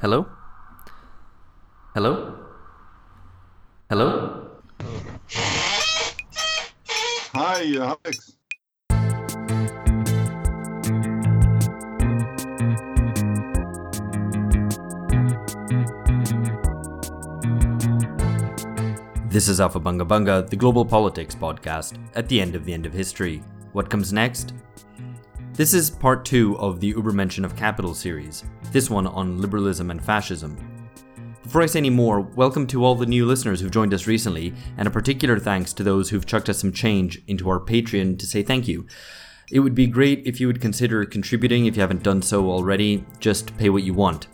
Hello? Hello? Hello? Hi, uh, Alex. This is Aufhebunga Bunga, the global politics podcast, at the end of the end of history. What comes next? This is part two of the Ubermenschen of Capital series, this one on liberalism and fascism. Before I say any more, welcome to all the new listeners who've joined us recently, and a particular thanks to those who've chucked us some change into our Patreon to say thank you. It would be great if you would consider contributing if you haven't done so already, just pay what you want.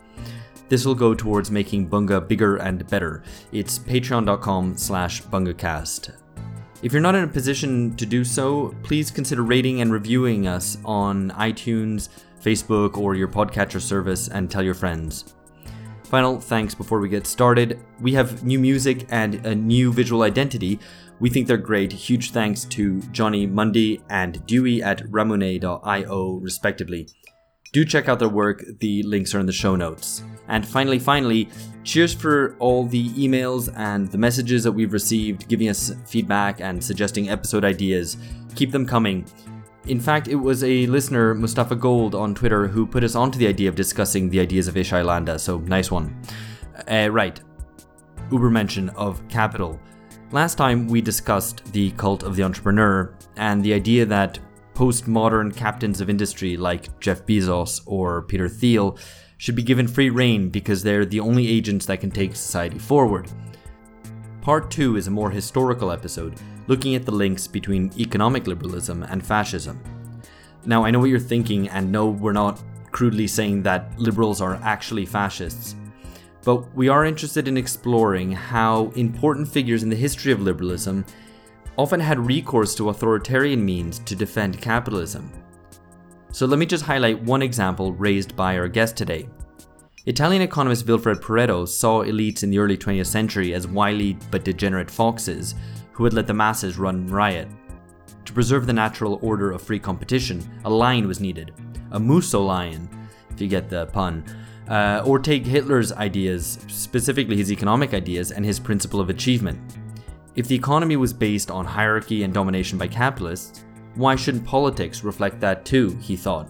This will go towards making Bunga bigger and better. It's patreon.com slash bungacast. If you're not in a position to do so, please consider rating and reviewing us on iTunes, Facebook, or your podcatcher service and tell your friends. Final thanks before we get started. We have new music and a new visual identity. We think they're great. Huge thanks to Jonny Mundey and Dewey at ramune.io, respectively. Do check out their work, the links are in the show notes. And finally, finally, cheers for all the emails and the messages that we've received giving us feedback and suggesting episode ideas. Keep them coming. In fact, it was a listener, Mustafa Gold, on Twitter who put us onto the idea of discussing the ideas of Ishay Landa, so nice one. Uh, right. mention of capital. Last time we discussed the cult of the entrepreneur and the idea that postmodern captains of industry like Jeff Bezos or Peter Thiel should be given free rein because they're the only agents that can take society forward. Part 2 is a more historical episode, looking at the links between economic liberalism and fascism. Now, I know what you're thinking, and no, we're not crudely saying that liberals are actually fascists, but we are interested in exploring how important figures in the history of liberalism often had recourse to authoritarian means to defend capitalism. So let me just highlight one example raised by our guest today. Italian economist Vilfredo Pareto saw elites in the early 20th century as wily but degenerate foxes who had let the masses run riot. To preserve the natural order of free competition, a lion was needed, a Musso lion, if you get the pun, uh, or take Hitler's ideas, specifically his economic ideas, and his principle of achievement. If the economy was based on hierarchy and domination by capitalists, why shouldn't politics reflect that too, he thought.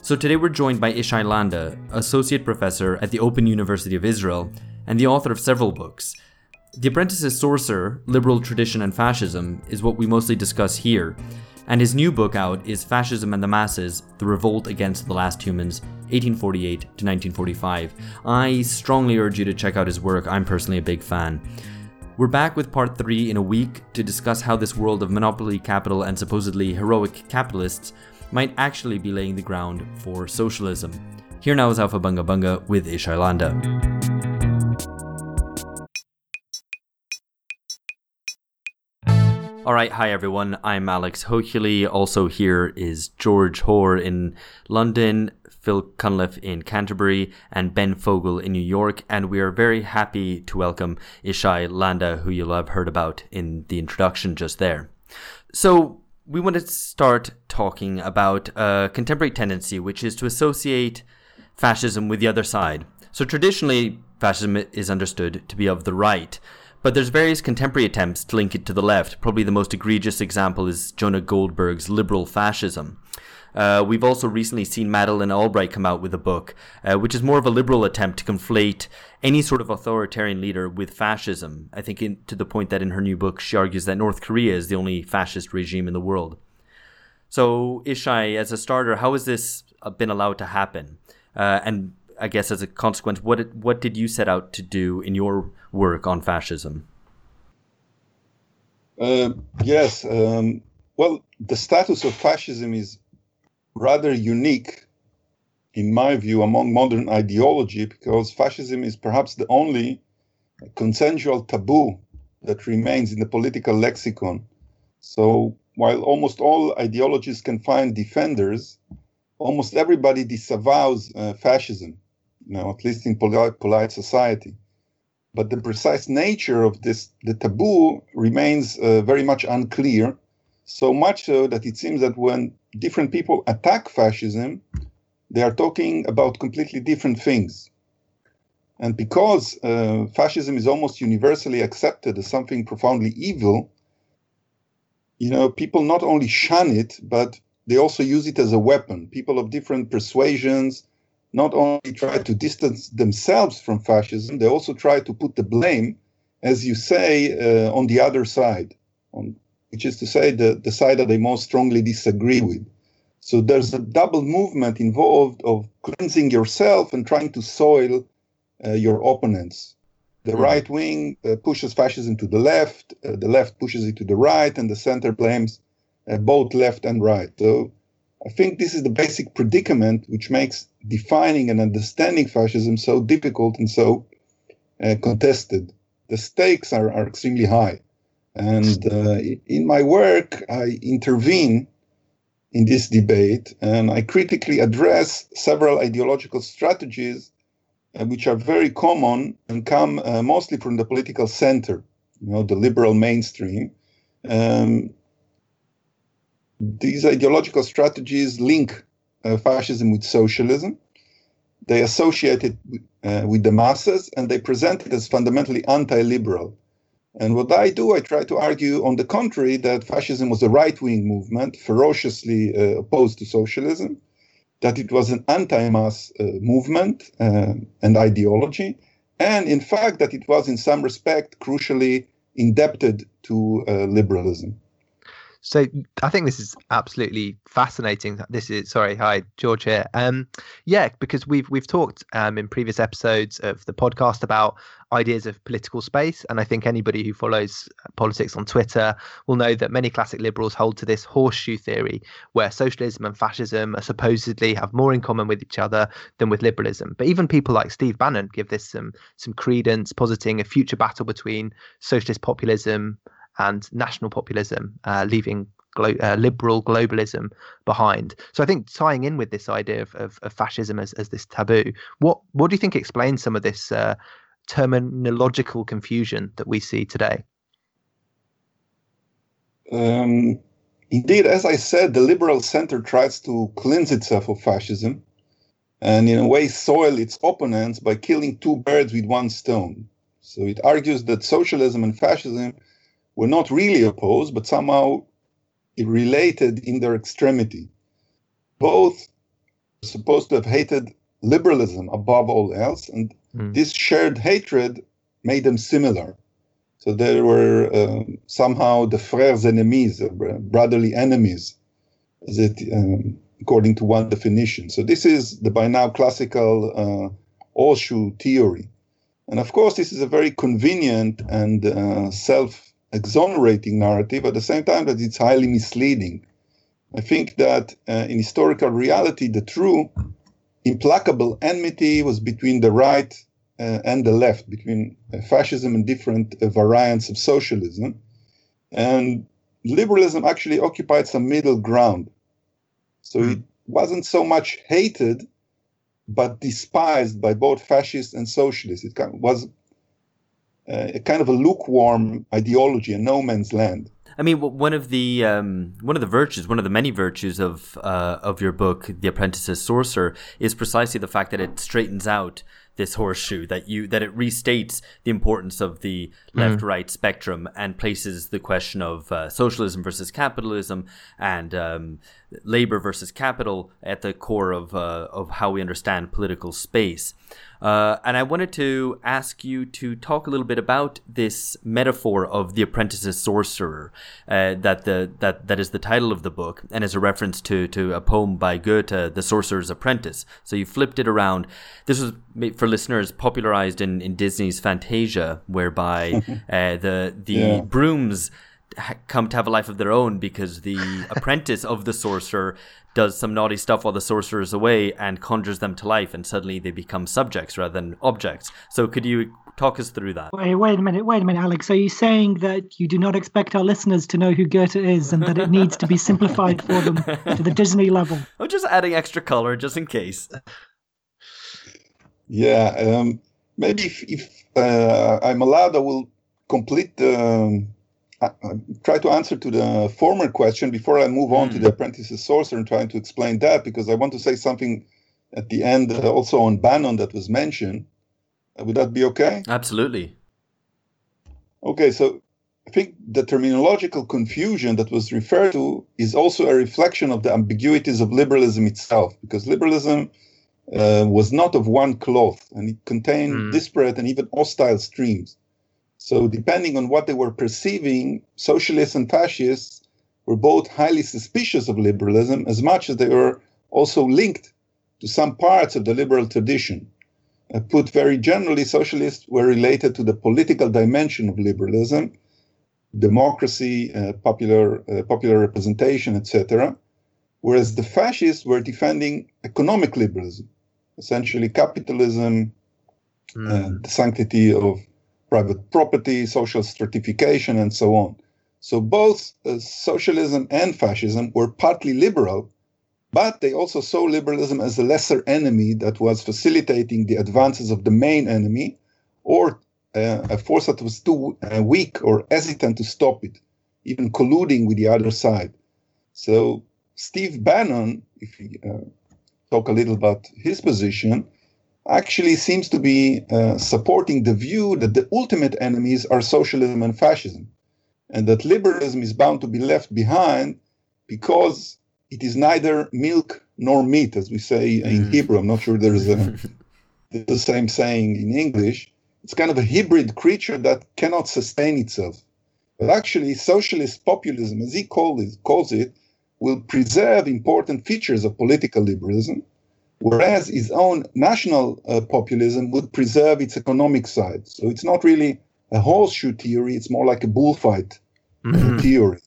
So today we're joined by Ishay Landa, associate professor at the Open University of Israel and the author of several books. The Apprentice's Sorcerer, Liberal Tradition and Fascism, is what we mostly discuss here, and his new book out is Fascism and the Masses The Revolt Against the Last Humans, 1848 to 1945. I strongly urge you to check out his work, I'm personally a big fan. We're back with part 3 in a week to discuss how this world of monopoly capital and supposedly heroic capitalists might actually be laying the ground for socialism. Here now is Aufhebunga Bunga with Ishay Landa. All right, hi everyone. I'm Alex Hochuli. Also here is George Hoare in London, Phil Cunliffe in Canterbury, and Ben Fogel in New York. And we are very happy to welcome Ishay Landa, who you'll have heard about in the introduction just there. So, we want to start talking about a contemporary tendency, which is to associate fascism with the other side. So, traditionally, fascism is understood to be of the right. But there's various contemporary attempts to link it to the left. Probably the most egregious example is Jonah Goldberg's liberal fascism. Uh, we've also recently seen Madeleine Albright come out with a book, uh, which is more of a liberal attempt to conflate any sort of authoritarian leader with fascism. I think in, to the point that in her new book, she argues that North Korea is the only fascist regime in the world. So, Ishay, as a starter, how has this uh, been allowed to happen? Uh, and I guess as a consequence, what what did you set out to do in your work on fascism? Uh, yes. Um, well, the status of fascism is rather unique, in my view, among modern ideology because fascism is perhaps the only consensual taboo that remains in the political lexicon. So while almost all ideologies can find defenders, almost everybody disavows uh, fascism, you know, at least in polite, polite society. But the precise nature of this, the taboo, remains uh, very much unclear. So much so that it seems that when different people attack fascism, they are talking about completely different things. And because uh, fascism is almost universally accepted as something profoundly evil, you know, people not only shun it, but they also use it as a weapon. People of different persuasions not only try to distance themselves from fascism, they also try to put the blame, as you say, uh, on the other side, on, which is to say, the, the side that they most strongly disagree with. So there's a double movement involved of cleansing yourself and trying to soil uh, your opponents. The mm-hmm. right wing uh, pushes fascism to the left, uh, the left pushes it to the right, and the center blames uh, both left and right. So I think this is the basic predicament which makes defining and understanding fascism so difficult and so uh, contested. The stakes are, are extremely high. And uh, in my work, I intervene in this debate and I critically address several ideological strategies uh, which are very common and come uh, mostly from the political center, you know, the liberal mainstream. Um, these ideological strategies link uh, fascism with socialism. They associate it uh, with the masses and they present it as fundamentally anti liberal. And what I do, I try to argue, on the contrary, that fascism was a right wing movement, ferociously uh, opposed to socialism, that it was an anti mass uh, movement uh, and ideology, and in fact, that it was in some respect crucially indebted to uh, liberalism. So I think this is absolutely fascinating. This is sorry, hi George here. Um, yeah, because we've we've talked um, in previous episodes of the podcast about ideas of political space, and I think anybody who follows politics on Twitter will know that many classic liberals hold to this horseshoe theory, where socialism and fascism supposedly have more in common with each other than with liberalism. But even people like Steve Bannon give this some some credence, positing a future battle between socialist populism and national populism, uh, leaving glo- uh, liberal globalism behind. So I think tying in with this idea of, of, of, fascism as, as this taboo, what what do you think explains some of this uh, terminological confusion that we see today? Um, indeed, as I said, the liberal center tries to cleanse itself of fascism and in a way soil its opponents by killing two birds with one stone. So it argues that socialism and fascism were not really opposed, but somehow related in their extremity. Both supposed to have hated liberalism above all else, and mm. this shared hatred made them similar. So they were uh, somehow the frères ennemis, brotherly enemies, as it, um, according to one definition. So this is the by now classical uh, horseshoe theory. And of course, this is a very convenient and uh, self exonerating narrative at the same time that it's highly misleading. I think that uh, in historical reality, the true implacable enmity was between the right uh, and the left, between uh, fascism and different uh, variants of socialism. And liberalism actually occupied some middle ground. So mm. it wasn't so much hated, but despised by both fascists and socialists. It was uh, a kind of a lukewarm ideology, a no man's land. I mean, one of the um, one of the virtues, one of the many virtues of uh, of your book, The Apprentice's Sorcerer, is precisely the fact that it straightens out this horseshoe that you that it restates the importance of the mm. left right spectrum and places the question of uh, socialism versus capitalism and um, labor versus capital at the core of uh, of how we understand political space. Uh, and I wanted to ask you to talk a little bit about this metaphor of the apprentice's sorcerer, uh, that the that that is the title of the book, and is a reference to to a poem by Goethe, The Sorcerer's Apprentice. So you flipped it around. This was for listeners popularized in, in Disney's Fantasia, whereby uh, the the yeah. brooms come to have a life of their own because the apprentice of the sorcerer does some naughty stuff while the sorcerer is away and conjures them to life, and suddenly they become subjects rather than objects. So, could you talk us through that? Wait, wait a minute, wait a minute, Alex. Are you saying that you do not expect our listeners to know who Goethe is and that it needs to be simplified for them to the Disney level? I'm just adding extra color just in case. Yeah, um, maybe if, if uh, I'm allowed, I will complete the. Um, try to answer to the former question before I move on mm. to the hmm. apprentice's sorcerer and trying to explain that because I want to say something at the end uh, also on Bannon that was mentioned. Would that be okay? Absolutely. Okay, so I think the terminological confusion that was referred to is also a reflection of the ambiguities of liberalism itself, because liberalism uh, was not of one cloth and it contained mm. disparate and even hostile streams. So, depending on what they were perceiving, socialists and fascists were both highly suspicious of liberalism as much as they were also linked to some parts of the liberal tradition. Uh, put very generally, socialists were related to the political dimension of liberalism, democracy, uh, popular, uh, popular representation, etc., whereas the fascists were defending economic liberalism, essentially capitalism, mm. the sanctity of private property, social stratification, and so on. So both uh, socialism and fascism were partly liberal, but they also saw liberalism as a lesser enemy that was facilitating the advances of the main enemy, or uh, a force that was too uh, weak or hesitant to stop it, even colluding with the other side. So Steve Bannon, if we uh, talk a little about his position, actually seems to be uh, supporting the view that the ultimate enemies are socialism and fascism, and that liberalism is bound to be left behind because it is neither milk nor meat, as we say in mm. Hebrew. I'm not sure there's a, the same saying in English. It's kind of a hybrid creature that cannot sustain itself. But actually, socialist populism, as he called it, calls it, will preserve important features of political liberalism, whereas his own national uh, populism would preserve its economic side. So it's not really a horseshoe theory, it's more like a bullfight uh, mm-hmm. theory.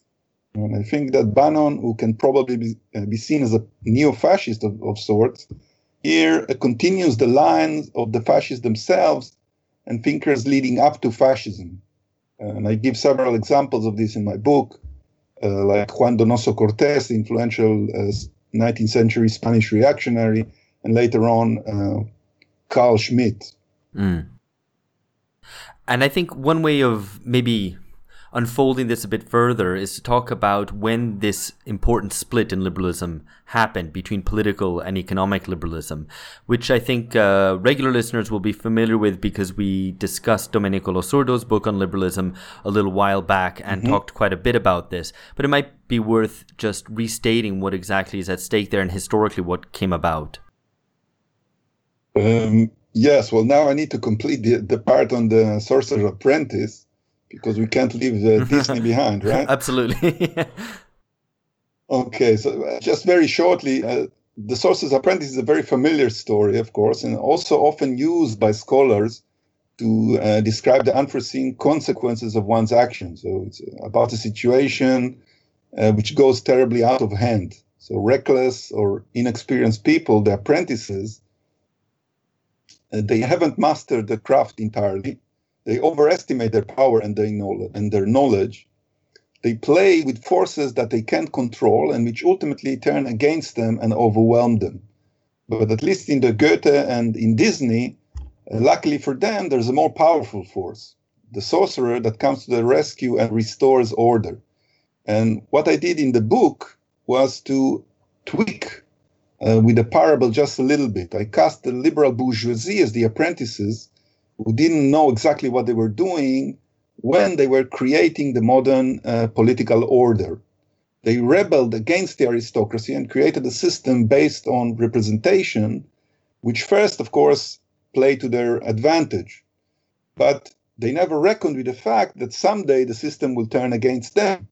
And I think that Bannon, who can probably be, uh, be seen as a neo fascist of, of sorts, here uh, continues the lines of the fascists themselves and thinkers leading up to fascism. And I give several examples of this in my book, uh, like Juan Donoso Cortés, the influential uh, 19th century Spanish reactionary, and later on uh, Carl Schmitt. Mm. And I think one way of maybe unfolding this a bit further is to talk about when this important split in liberalism happened between political and economic liberalism, which I think uh, regular listeners will be familiar with because we discussed Domenico Losurdo's book on liberalism a little while back and mm-hmm. talked quite a bit about this. But it might be worth just restating what exactly is at stake there and historically what came about. Um, yes, well, now I need to complete the, the part on the Sorcerer Apprentice because we can't leave uh, Disney behind, right? Absolutely. okay, so uh, just very shortly, uh, the Sorcerer's Apprentice is a very familiar story, of course, and also often used by scholars to uh, describe the unforeseen consequences of one's actions. So it's about a situation uh, which goes terribly out of hand. So reckless or inexperienced people, the apprentices, uh, they haven't mastered the craft entirely they overestimate their power and their knowledge. And their knowledge. They play with forces that they can't control and which ultimately turn against them and overwhelm them. But at least in the Goethe and in Disney, uh, luckily for them, there's a more powerful force the sorcerer that comes to the rescue and restores order. And what I did in the book was to tweak uh, with the parable just a little bit. I cast the liberal bourgeoisie as the apprentices who didn't know exactly what they were doing when they were creating the modern uh, political order. They rebelled against the aristocracy and created a system based on representation, which first, of course, played to their advantage. But they never reckoned with the fact that someday the system will turn against them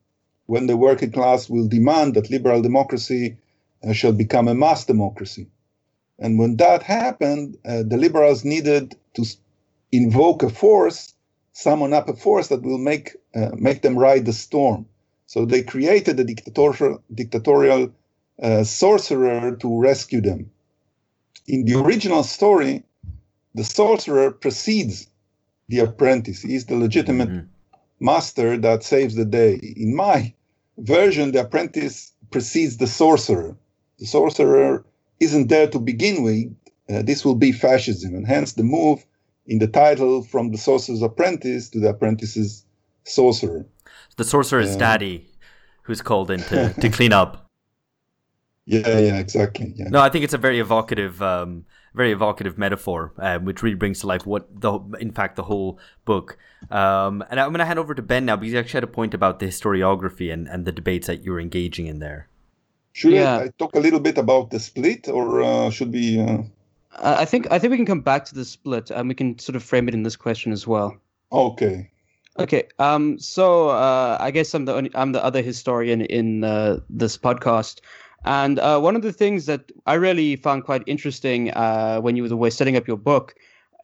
when the working class will demand that liberal democracy shall become a mass democracy. And when that happened, uh, the liberals needed to invoke a force, summon up a force that will make uh, make them ride the storm. So they created a dictatorial dictatorial uh, sorcerer to rescue them. In the original story, the sorcerer precedes the apprentice. He's the legitimate mm-hmm. master that saves the day. In my version, the apprentice precedes the sorcerer. The sorcerer isn't there to begin with. Uh, this will be fascism, and hence the move in the title from the sorcerer's apprentice to the apprentice's sorcerer. The sorcerer's uh, daddy, who's called in to, to clean up. Yeah, yeah, exactly. Yeah. No, I think it's a very evocative um, very evocative metaphor, um, which really brings to life what the in fact the whole book. Um, and I'm going to hand over to Ben now because you actually had a point about the historiography and, and the debates that you were engaging in there. Should yeah. I, I, talk a little bit about the split, or uh, should we? Uh... I think I think we can come back to the split, and we can sort of frame it in this question as well. Okay. Okay. Um. So uh, I guess I'm the only, I'm the other historian in uh, this podcast, and uh, one of the things that I really found quite interesting uh, when you were setting up your book,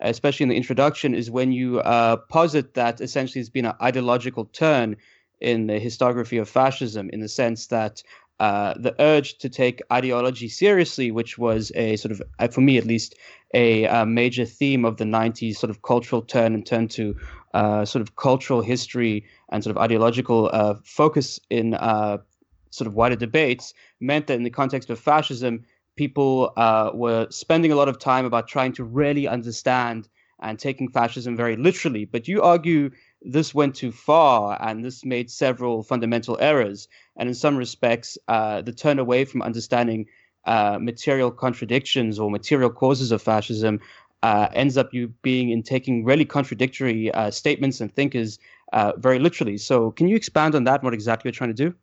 especially in the introduction, is when you uh, posit that essentially it's been an ideological turn in the historiography of fascism, in the sense that uh, the urge to take ideology seriously, which was a sort of, uh, for me at least, a, uh, major theme of the 90s sort of cultural turn and turn to uh, sort of cultural history and sort of ideological uh, focus in uh, sort of wider debates, meant that in the context of fascism, people were spending a lot of time about trying to really understand and taking fascism very literally. But you argue this went too far and this made several fundamental errors. And in some respects, uh, the turn away from understanding uh, material contradictions or material causes of fascism uh, ends up you being in taking really contradictory uh, statements and thinkers uh, very literally. So, can you expand on that? What exactly you're trying to do?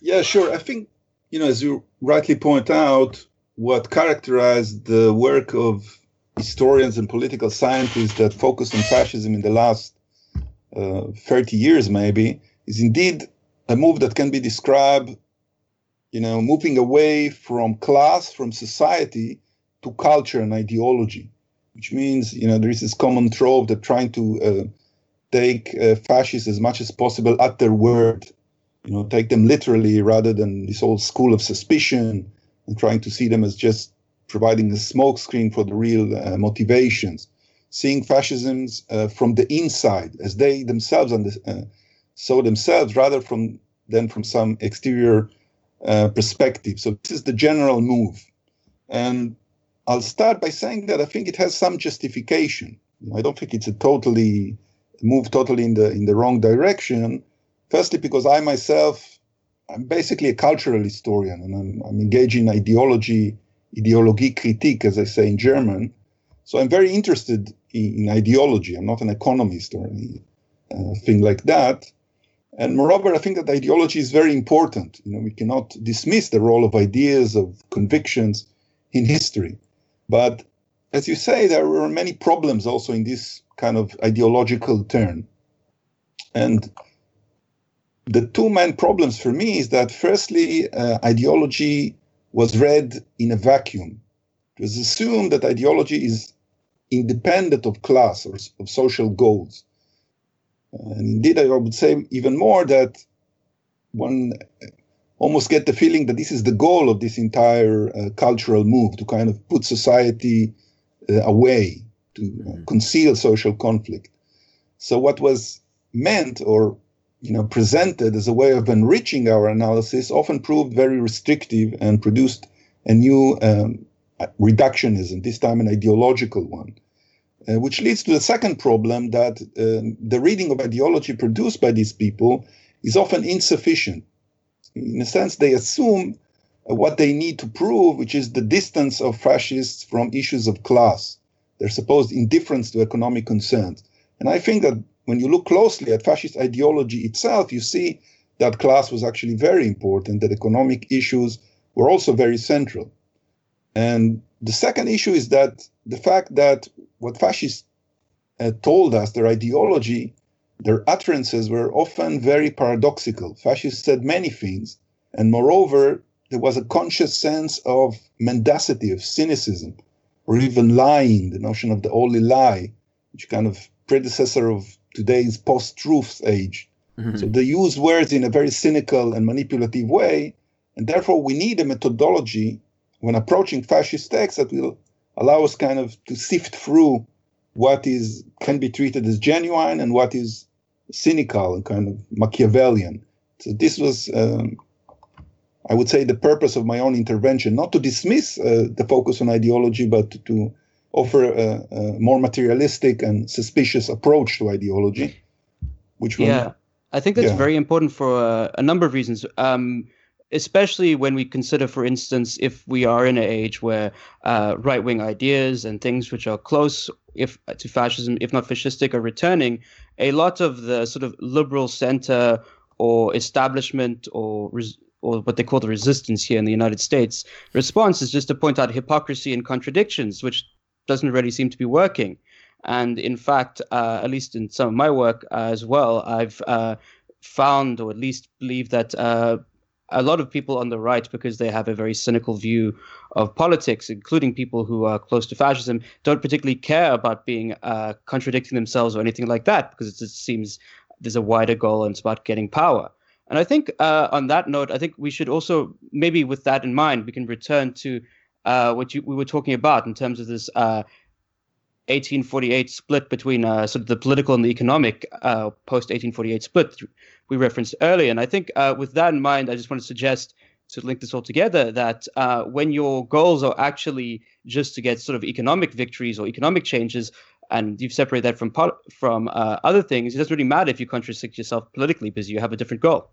Yeah, sure. I think you know, as you rightly point out, what characterized the work of historians and political scientists that focus on fascism in the last uh, 30 years, maybe, is indeed a move that can be described, you know, moving away from class, from society to culture and ideology, which means, you know, there is this common trope that trying to uh, take uh, fascists as much as possible at their word, you know, take them literally rather than this old school of suspicion and trying to see them as just providing a smokescreen for the real uh, motivations, seeing fascisms uh, from the inside as they themselves under, uh, saw themselves rather from than from some exterior uh, perspective. So this is the general move, and I'll start by saying that I think it has some justification. I don't think it's a totally move totally in the in the wrong direction. Firstly, because I myself I'm basically a cultural historian and I'm, I'm engaged in ideology Ideologie critique, as I say in German. So I'm very interested in, in ideology. I'm not an economist or anything uh, like that. And moreover, I think that ideology is very important. You know, we cannot dismiss the role of ideas, of convictions in history. But as you say, there were many problems also in this kind of ideological turn. And the two main problems for me is that, firstly, uh, ideology was read in a vacuum. It was assumed that ideology is independent of class or of social goals. And indeed, I would say even more that one almost get the feeling that this is the goal of this entire uh, cultural move to kind of put society uh, away, to uh, mm-hmm. conceal social conflict. So, what was meant or you know, presented as a way of enriching our analysis often proved very restrictive and produced a new um, reductionism, this time an ideological one. Uh, which leads to the second problem that uh, the reading of ideology produced by these people is often insufficient. In a sense, they assume what they need to prove, which is the distance of fascists from issues of class, their supposed indifference to economic concerns. And I think that when you look closely at fascist ideology itself, you see that class was actually very important, that economic issues were also very central. And the second issue is that the fact that what fascists uh, told us, their ideology, their utterances were often very paradoxical. Fascists said many things, and moreover, there was a conscious sense of mendacity, of cynicism, or even lying, the notion of the only lie, which kind of predecessor of today's post-truth age. Mm-hmm. So they use words in a very cynical and manipulative way, and therefore we need a methodology when approaching fascist texts that will allow us kind of to sift through what is can be treated as genuine and what is cynical and kind of Machiavellian. So this was, um, I would say, the purpose of my own intervention, not to dismiss uh, the focus on ideology, but to offer a, a, more materialistic and suspicious approach to ideology, which yeah, I think that's yeah. very important for uh, a number of reasons. Um, especially when we consider, for instance, if we are in an age where uh, right wing ideas and things which are close if to fascism, if not fascistic, are returning, a lot of the sort of liberal center or establishment or res- or what they call the resistance here in the United States response is just to point out hypocrisy and contradictions, which doesn't really seem to be working. And in fact, uh, at least in some of my work uh, as well, I've uh, found, or at least believe, that uh, a lot of people on the right, because they have a very cynical view of politics, including people who are close to fascism, don't particularly care about being uh, contradicting themselves or anything like that, because it just seems there's a wider goal and it's about getting power. And I think uh, on that note, I think we should also maybe with that in mind, we can return to uh, what you, we were talking about in terms of this uh, 1848 split between uh, sort of the political and the economic uh, post 1848 split we referenced earlier. And I think uh, with that in mind, I just want to suggest to link this all together that when your goals are actually just to get sort of economic victories or economic changes, and you've separated that from from uh, other things, it doesn't really matter if you contradict yourself politically because you have a different goal.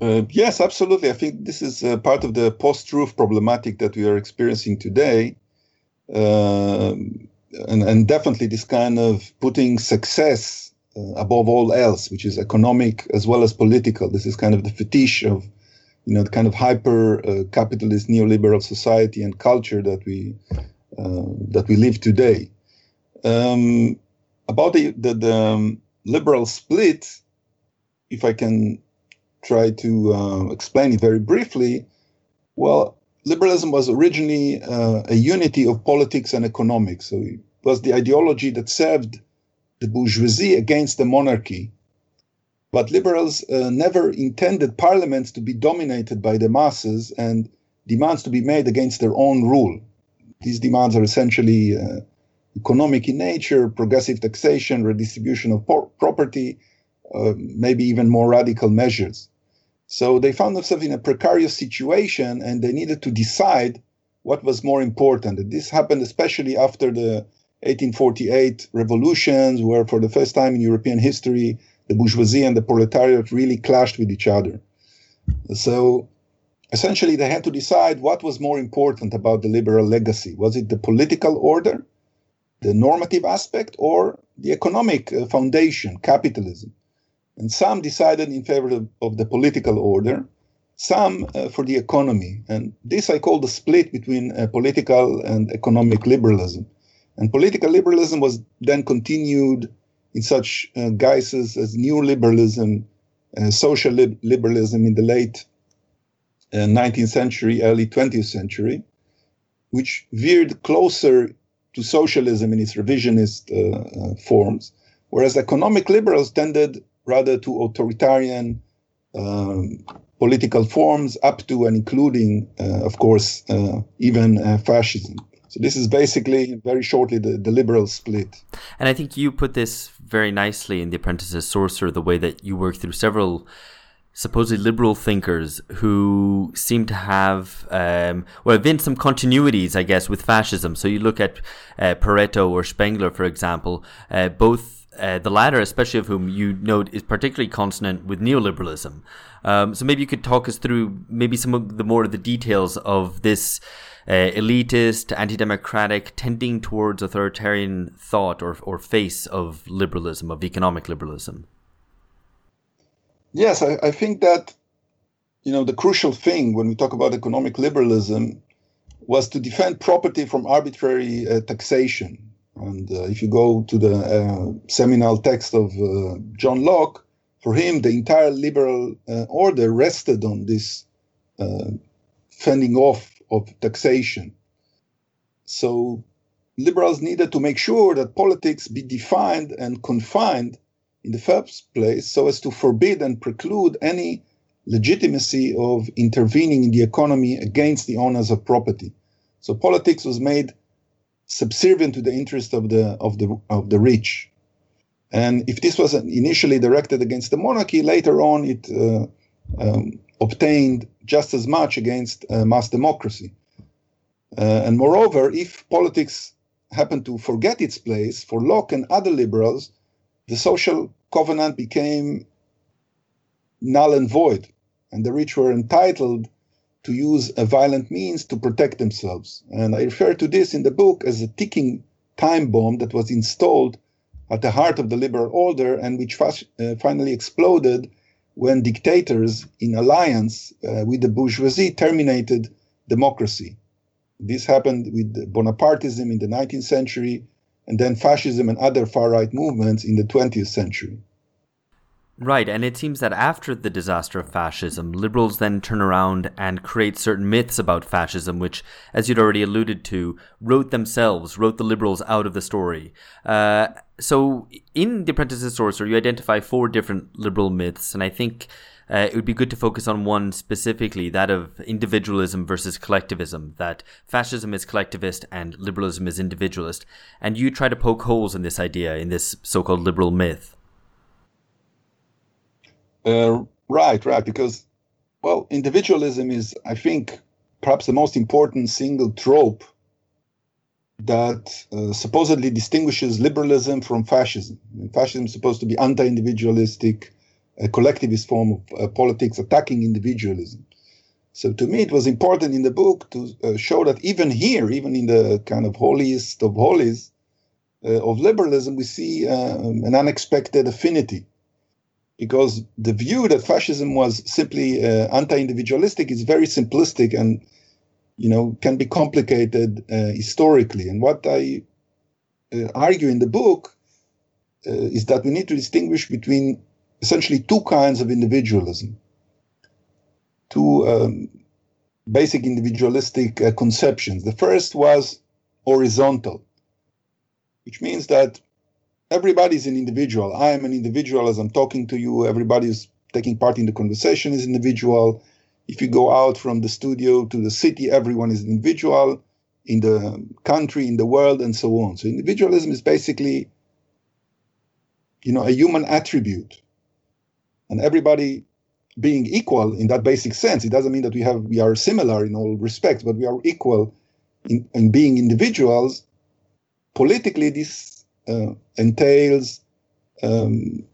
Uh, yes, absolutely. I think this is uh, part of the post-truth problematic that we are experiencing today, um, and, and, definitely this kind of putting success uh, above all else, which is economic as well as political. This is kind of the fetish of, you know, the kind of hyper-capitalist uh, neoliberal society and culture that we uh, that we live today. Um, about the the, the um, liberal split, if I can try to uh, explain it very briefly, well, liberalism was originally uh, a unity of politics and economics. So it was the ideology that served the bourgeoisie against the monarchy. But liberals uh, never intended parliaments to be dominated by the masses and demands to be made against their own rule. These demands are essentially uh, economic in nature, progressive taxation, redistribution of por- property, uh, maybe even more radical measures. So they found themselves in a precarious situation and they needed to decide what was more important. And this happened especially after the 1848 revolutions, where for the first time in European history, the bourgeoisie and the proletariat really clashed with each other. So essentially, they had to decide what was more important about the liberal legacy. Was it the political order, the normative aspect, or the economic uh, foundation, capitalism? And some decided in favor of, of the political order, some uh, for the economy. And this I call the split between uh, political and economic liberalism. And political liberalism was then continued in such uh, guises as new liberalism, uh, social lib- liberalism in the late 19th uh, century, early 20th century, which veered closer to socialism in its revisionist uh, forms, whereas economic liberals tended rather to authoritarian um, political forms, up to and including, uh, of course, uh, even uh, fascism. So this is basically, very shortly, the, the liberal split. And I think you put this very nicely in The Apprentice's Sorcerer, the way that you work through several supposedly liberal thinkers who seem to have, um, well, been some continuities, I guess, with fascism. So you look at uh, Pareto or Spengler, for example, uh, both uh, the latter, especially of whom you note, is particularly consonant with neoliberalism. Um, so maybe you could talk us through maybe some of the more of the details of this uh, elitist, anti-democratic, tending towards authoritarian thought or or face of liberalism, of economic liberalism. Yes, I, I think that you know the crucial thing when we talk about economic liberalism was to defend property from arbitrary uh, taxation and uh, if you go to the uh, seminal text of uh, John Locke, for him, the entire liberal uh, order rested on this uh, fending off of taxation. So liberals needed to make sure that politics be defined and confined in the first place so as to forbid and preclude any legitimacy of intervening in the economy against the owners of property. So politics was made subservient to the interest of the of the of the rich. And if this was initially directed against the monarchy, later on it uh, um, obtained just as much against uh, mass democracy. Uh, and moreover, if politics happened to forget its place for Locke and other liberals, the social covenant became null and void. and the rich were entitled to use a violent means to protect themselves. And I refer to this in the book as a ticking time bomb that was installed at the heart of the liberal order and which fas- uh, finally exploded when dictators in alliance uh, with the bourgeoisie terminated democracy. This happened with Bonapartism in the 19th century and then fascism and other far right movements in the 20th century. Right, and it seems that after the disaster of fascism, liberals then turn around and create certain myths about fascism, which, as you'd already alluded to, wrote themselves, wrote the liberals out of the story. Uh, so, in The Apprentice's Sorcerer, you identify four different liberal myths, and I think uh, it would be good to focus on one specifically, that of individualism versus collectivism, that fascism is collectivist and liberalism is individualist. And you try to poke holes in this idea, in this so called liberal myth. Uh, right, right. Because, well, individualism is, I think, perhaps the most important single trope that uh, supposedly distinguishes liberalism from fascism. I mean, fascism is supposed to be anti individualistic, a collectivist form of uh, politics attacking individualism. So to me, it was important in the book to uh, show that even here, even in the kind of holiest of holies uh, of liberalism, we see um, an unexpected affinity because the view that fascism was simply uh, anti-individualistic is very simplistic and you know can be complicated uh, historically. And what i uh, argue in the book uh, is that we need to distinguish between essentially two kinds of individualism. Two um, basic individualistic uh, conceptions. The first was horizontal which means that everybody's an individual. I am an individual as I'm talking to you. Everybody's taking part in the conversation is individual. If you go out from the studio to the city, everyone is individual in the country, in the world, and so on. So individualism is basically, you know, a human attribute, and everybody being equal in that basic sense. It doesn't mean that we have we are similar in all respects, but we are equal in, in being individuals. Politically, this entails um,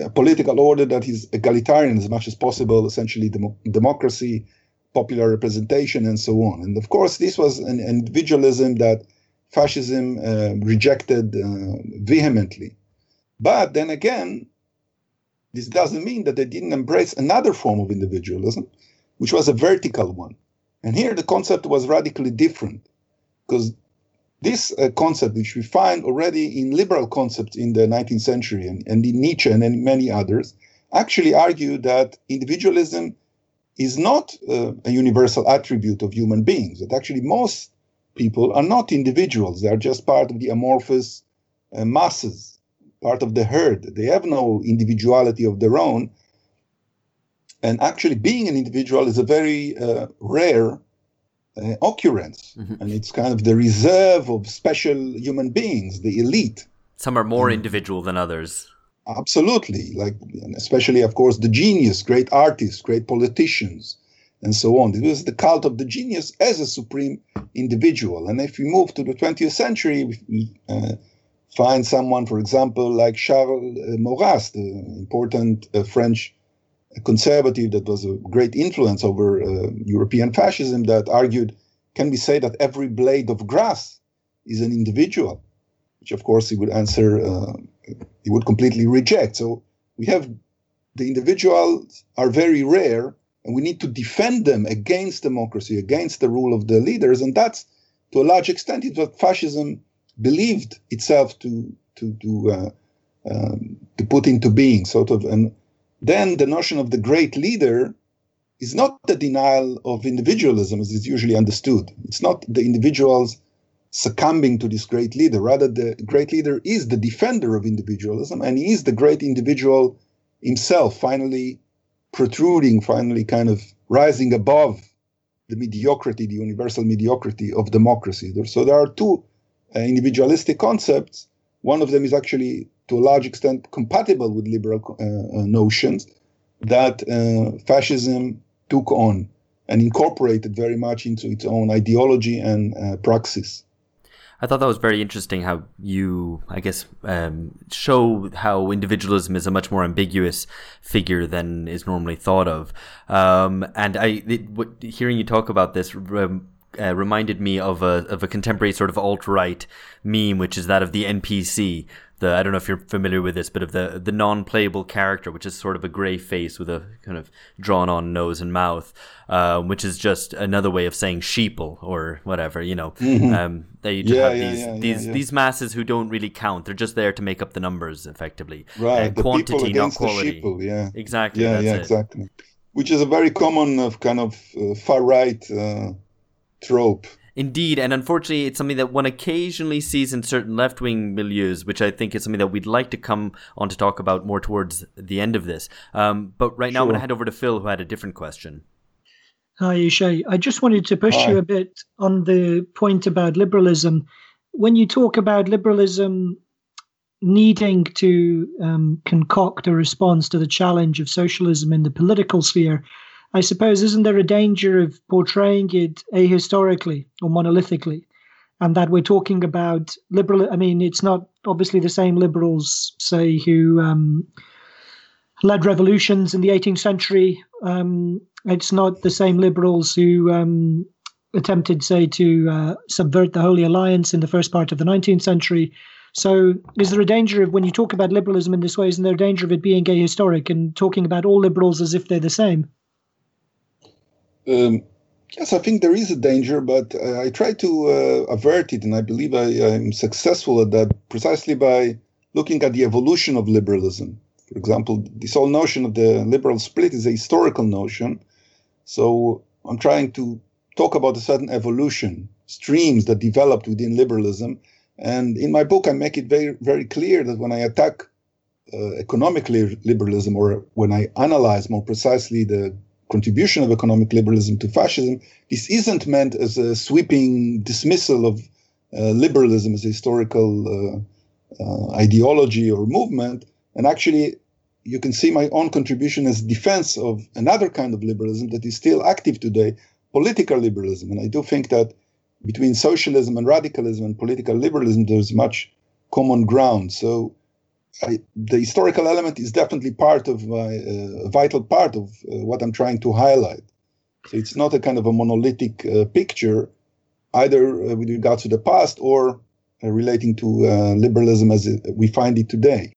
a political order that is egalitarian as much as possible, essentially dem- democracy, popular representation, and so on. And of course, this was an individualism that fascism uh, rejected uh, vehemently. But then again, this doesn't mean that they didn't embrace another form of individualism, which was a vertical one. And here the concept was radically different because this uh, concept, which we find already in liberal concepts in the 19th century and, and in Nietzsche and in many others, actually argue that individualism is not uh, a universal attribute of human beings. That actually most people are not individuals; they are just part of the amorphous uh, masses, part of the herd. They have no individuality of their own. And actually, being an individual is a very uh, rare uh, occurrence. Mm-hmm. And it's kind of the reserve of special human beings, the elite. Some are more individual than others. Absolutely. Like, especially, of course, the genius, great artists, great politicians, and so on. It was the cult of the genius as a supreme individual. And if we move to the 20th century, we uh, find someone, for example, like Charles uh, Maurras, the important uh, French a conservative that was a great influence over uh, European fascism that argued, can we say that every blade of grass is an individual? Which, of course, he would answer, uh, he would completely reject. So we have the individuals are very rare, and we need to defend them against democracy, against the rule of the leaders, and that's to a large extent it's what fascism believed itself to to to uh, um, to put into being, sort of an then the notion of the great leader is not the denial of individualism as is usually understood. It's not the individuals succumbing to this great leader. Rather, the great leader is the defender of individualism and he is the great individual himself, finally protruding, finally kind of rising above the mediocrity, the universal mediocrity of democracy. So there are two uh, individualistic concepts. One of them is actually to a large extent compatible with liberal uh, uh, notions that uh, fascism took on and incorporated very much into its own ideology and praxis. I thought that was very interesting how you, I guess, um, show how individualism is a much more ambiguous figure than is normally thought of. Um, and I, it, hearing you talk about this um, uh, reminded me of a of a contemporary sort of alt right meme, which is that of the NPC, the I don't know if you're familiar with this, but of the the non-playable character, which is sort of a grey face with a kind of drawn-on nose and mouth, uh, which is just another way of saying sheeple or whatever, you know. Mhm. Um, they just Yeah, have yeah, these yeah, these these masses who don't really count. They're just there to make up the numbers, effectively. Right, Uh, the quantity, people not against the sheeple, yeah. Exactly. Yeah, yeah, it. exactly. Which is a very common of kind of uh, far right uh, trope. Indeed, and unfortunately, it's something that one occasionally sees in certain left wing milieus, which I think is something that we'd like to come on to talk about more towards the end of this. Um, but right now, I'm going to Sure. hand over to Phil, who had a different question. Hi, Ishay. I just wanted to push Hi. you a bit on the point about liberalism. When you talk about liberalism needing to um, concoct a response to the challenge of socialism in the political sphere, I suppose, isn't there a danger of portraying it ahistorically or monolithically? And that we're talking about liberal, I mean, it's not obviously the same liberals, say, who um, led revolutions in the 18th century. Um, it's not the same liberals who um, attempted, say, to uh, subvert the Holy Alliance in the first part of the 19th century. So, is there a danger of when you talk about liberalism in this way, isn't there a danger of it being ahistoric and talking about all liberals as if they're the same? Um, yes, I think there is a danger, but uh, I try to uh, avert it, and I believe I am successful at that precisely by looking at the evolution of liberalism. For example, this whole notion of the liberal split is a historical notion. So I'm trying to talk about a certain evolution, streams that developed within liberalism. And in my book, I make it very, very clear that when I attack uh, economic liberalism, or when I analyze more precisely the contribution of economic liberalism to fascism, this isn't meant as a sweeping dismissal of uh, liberalism as a historical uh, uh, ideology or movement. And actually, you can see my own contribution as defense of another kind of liberalism that is still active today, political liberalism. And I do think that between socialism and radicalism and political liberalism, there's much common ground. So I, the historical element is definitely part of my uh, a vital part of uh, what I'm trying to highlight. So it's not a kind of a monolithic uh, picture, either uh, with regard to the past or uh, relating to uh, liberalism as it, we find it today.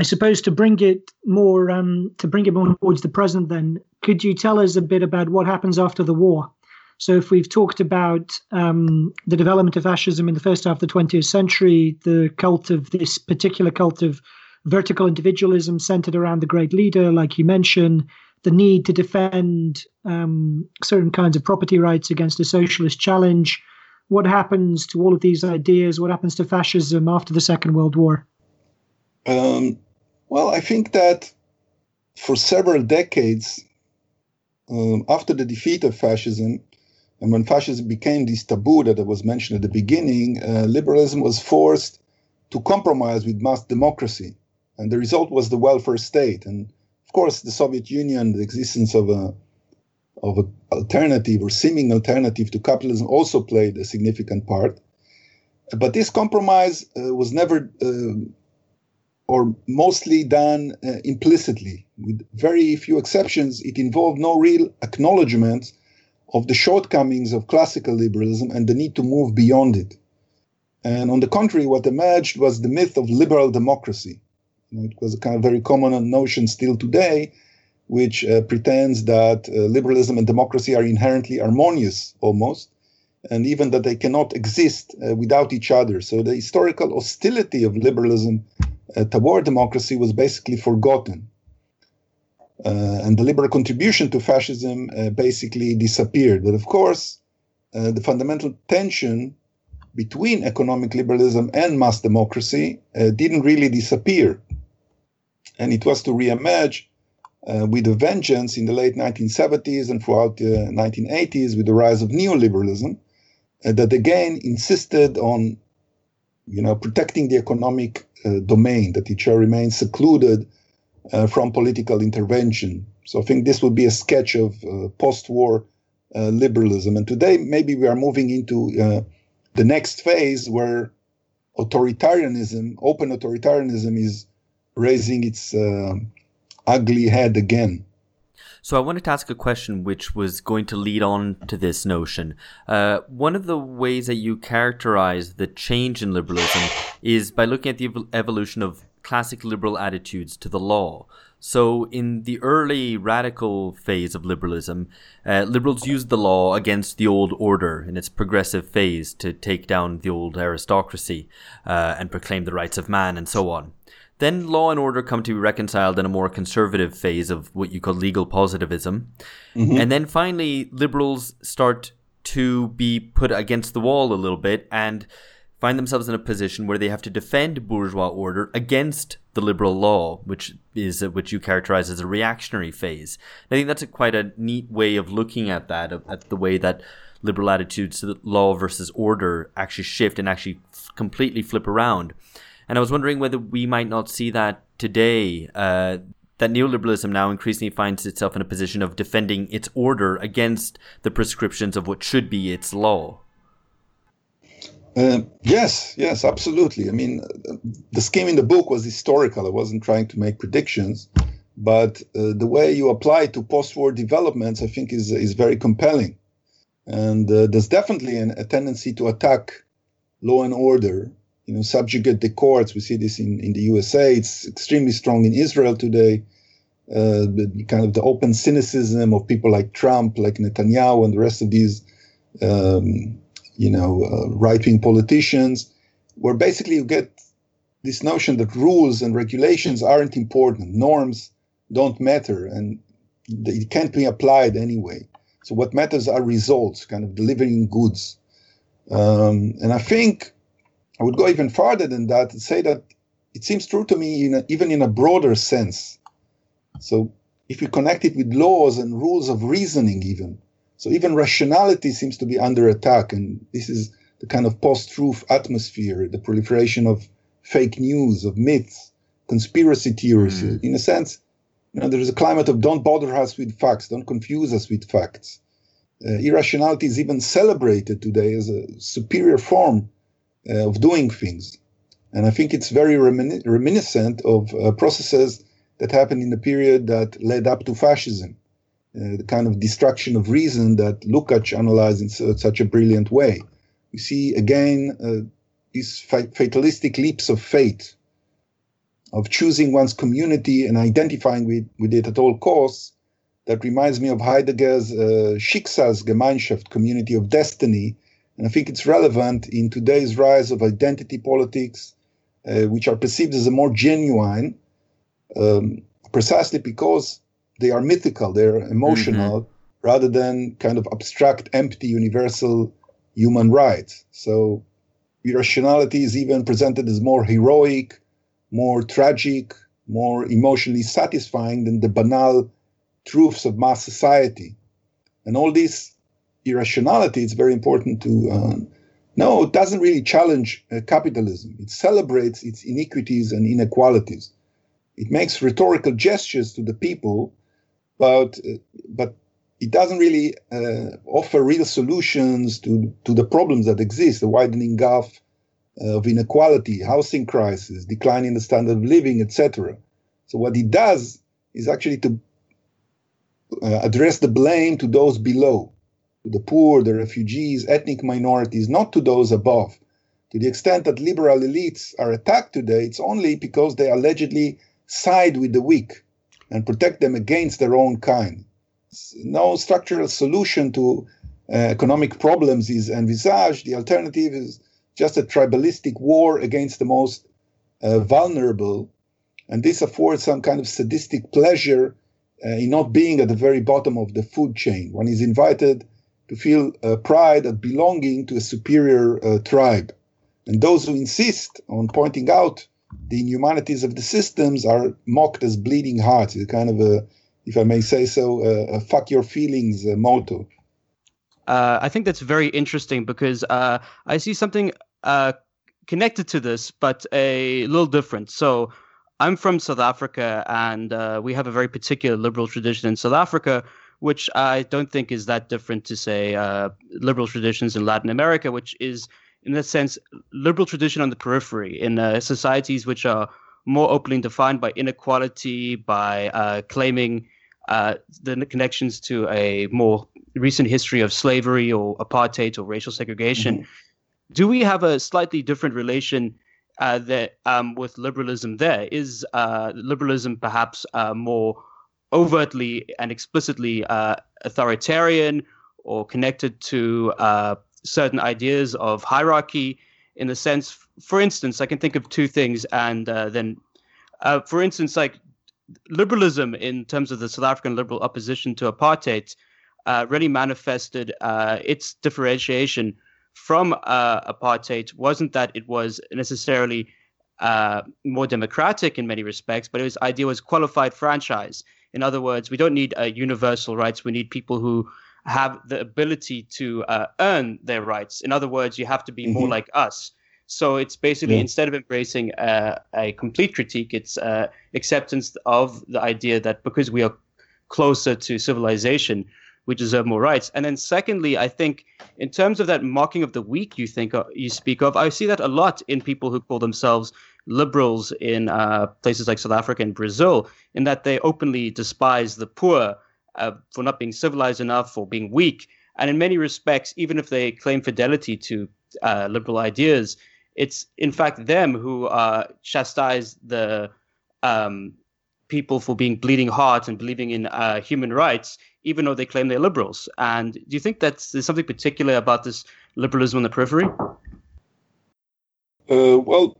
I suppose to bring it more um, to bring it more towards the present, then could you tell us a bit about what happens after the war? So, if we've talked about um, the development of fascism in the first half of the 20th century, the cult of this particular cult of vertical individualism centered around the great leader, like you mentioned, the need to defend um, certain kinds of property rights against a socialist challenge. What happens to all of these ideas? What happens to fascism after the Second World War? Um, well, I think that for several decades um, after the defeat of fascism, and when fascism became this taboo that was mentioned at the beginning, uh, liberalism was forced to compromise with mass democracy. And the result was the welfare state. And of course, the Soviet Union, the existence of a of an alternative or seeming alternative to capitalism also played a significant part. But this compromise uh, was never uh, or mostly done uh, implicitly. With very few exceptions, it involved no real acknowledgement of the shortcomings of classical liberalism and the need to move beyond it. And on the contrary, what emerged was the myth of liberal democracy. It was a kind of very common notion still today, which uh, pretends that uh, liberalism and democracy are inherently harmonious almost, and even that they cannot exist uh, without each other. So the historical hostility of liberalism toward democracy was basically forgotten. Uh, and the liberal contribution to fascism uh, basically disappeared. But of course, uh, the fundamental tension between economic liberalism and mass democracy uh, didn't really disappear. And it was to reemerge uh, with a vengeance in the late 1970s and throughout the 1980s with the rise of neoliberalism uh, that again insisted on you know, protecting the economic uh, domain, that it shall remain secluded uh, from political intervention. So I think this would be a sketch of uh, post-war uh, liberalism. And today, maybe we are moving into uh, the next phase where authoritarianism, open authoritarianism, is raising its ugly head again. So I wanted to ask a question which was going to lead on to this notion. Uh, one of the ways that you characterize the change in liberalism is by looking at the ev- evolution of classic liberal attitudes to the law. So, in the early radical phase of liberalism, uh, liberals used the law against the old order in its progressive phase to take down the old aristocracy uh, and proclaim the rights of man and so on. Then law and order come to be reconciled in a more conservative phase of what you call legal positivism. Mm-hmm. And then finally, liberals start to be put against the wall a little bit and find themselves in a position where they have to defend bourgeois order against the liberal law, which is which you characterize as a reactionary phase. And I think that's a quite a neat way of looking at that, at the way that liberal attitudes to law versus order actually shift and actually f- completely flip around. And I was wondering whether we might not see that today, uh, that neoliberalism now increasingly finds itself in a position of defending its order against the prescriptions of what should be its law. Uh, yes, yes, absolutely. I mean, the scheme in the book was historical. I wasn't trying to make predictions, but uh, the way you apply to post-war developments, I think, is is very compelling. And uh, there's definitely an, a tendency to attack law and order you know, subjugate the courts. We see this in, in the USA. It's extremely strong in Israel today. Uh, the kind of the open cynicism of people like Trump, like Netanyahu, and the rest of these, um, you know, uh, right-wing politicians, where basically you get this notion that rules and regulations aren't important, norms don't matter, and they can't be applied anyway. So what matters are results, kind of delivering goods. Um, and I think I would go even farther than that and say that it seems true to me in a, even in a broader sense. So if we connect it with laws and rules of reasoning, even so, even rationality seems to be under attack, and this is the kind of post-truth atmosphere, the proliferation of fake news, of myths, conspiracy theories. Mm. In a sense, you know, there is a climate of don't bother us with facts, don't confuse us with facts. Uh, irrationality is even celebrated today as a superior form of doing things. And I think it's very remin- reminiscent of uh, processes that happened in the period that led up to fascism, uh, the kind of destruction of reason that Lukács analyzed in su- such a brilliant way. We see again uh, these fa- fatalistic leaps of fate, of choosing one's community and identifying with, with it at all costs. That reminds me of Heidegger's uh, Schicksalsgemeinschaft, community of destiny, and I think it's relevant in today's rise of identity politics, uh, which are perceived as a more genuine, um, precisely because they are mythical, they're emotional, mm-hmm. rather than kind of abstract, empty, universal human rights. So irrationality is even presented as more heroic, more tragic, more emotionally satisfying than the banal truths of mass society. And all these irrationality, it's very important to uh, no, it doesn't really challenge uh, capitalism. It celebrates its iniquities and inequalities. It makes rhetorical gestures to the people, but uh, but it doesn't really uh, offer real solutions to to the problems that exist: the widening gulf uh, of inequality, housing crisis, decline in the standard of living, etc. So what it does is actually to uh, address the blame to those below the poor, the refugees, ethnic minorities, not to those above. To the extent that liberal elites are attacked today, it's only because they allegedly side with the weak and protect them against their own kind. No structural solution to uh, economic problems is envisaged. The alternative is just a tribalistic war against the most uh, vulnerable. And this affords some kind of sadistic pleasure uh, in not being at the very bottom of the food chain. One is invited to feel uh, pride at belonging to a superior uh, tribe. And those who insist on pointing out the inhumanities of the systems are mocked as bleeding hearts. It's kind of a, if I may say so, a, a fuck your feelings uh, motto. Uh, I think that's very interesting because uh, I see something connected to this, but a little different. So I'm from South Africa, and uh, we have a very particular liberal tradition in South Africa, which I don't think is that different to, say, uh, liberal traditions in Latin America, which is, in a sense, liberal tradition on the periphery in uh, societies which are more openly defined by inequality, by uh, claiming uh, the connections to a more recent history of slavery or apartheid or racial segregation. Mm-hmm. Do we have a slightly different relation? uh, that um, with liberalism there is uh, liberalism perhaps uh, more overtly and explicitly uh, authoritarian or connected to uh, certain ideas of hierarchy in the sense for instance i can think of two things and uh, then for instance like liberalism in terms of the south african liberal opposition to apartheid really manifested its differentiation from uh, apartheid wasn't that it was necessarily uh, more democratic in many respects, but its idea was qualified franchise. In other words, we don't need uh, universal rights. We need people who have the ability to uh, earn their rights. In other words, you have to be mm-hmm. more like us. So it's basically yeah. instead of embracing uh, a complete critique, it's uh, acceptance of the idea that because we are closer to civilization, we deserve more rights. And then secondly, I think in terms of that mocking of the weak you think uh, you speak of, I see that a lot in people who call themselves liberals in uh, places like South Africa and Brazil, in that they openly despise the poor uh, for not being civilized enough or being weak. And in many respects, even if they claim fidelity to uh, liberal ideas, it's in fact them who uh, chastise the um, people for being bleeding hearts and believing in human rights even though they claim they're liberals. And do you think that there's something particular about this liberalism on the periphery? Uh, well,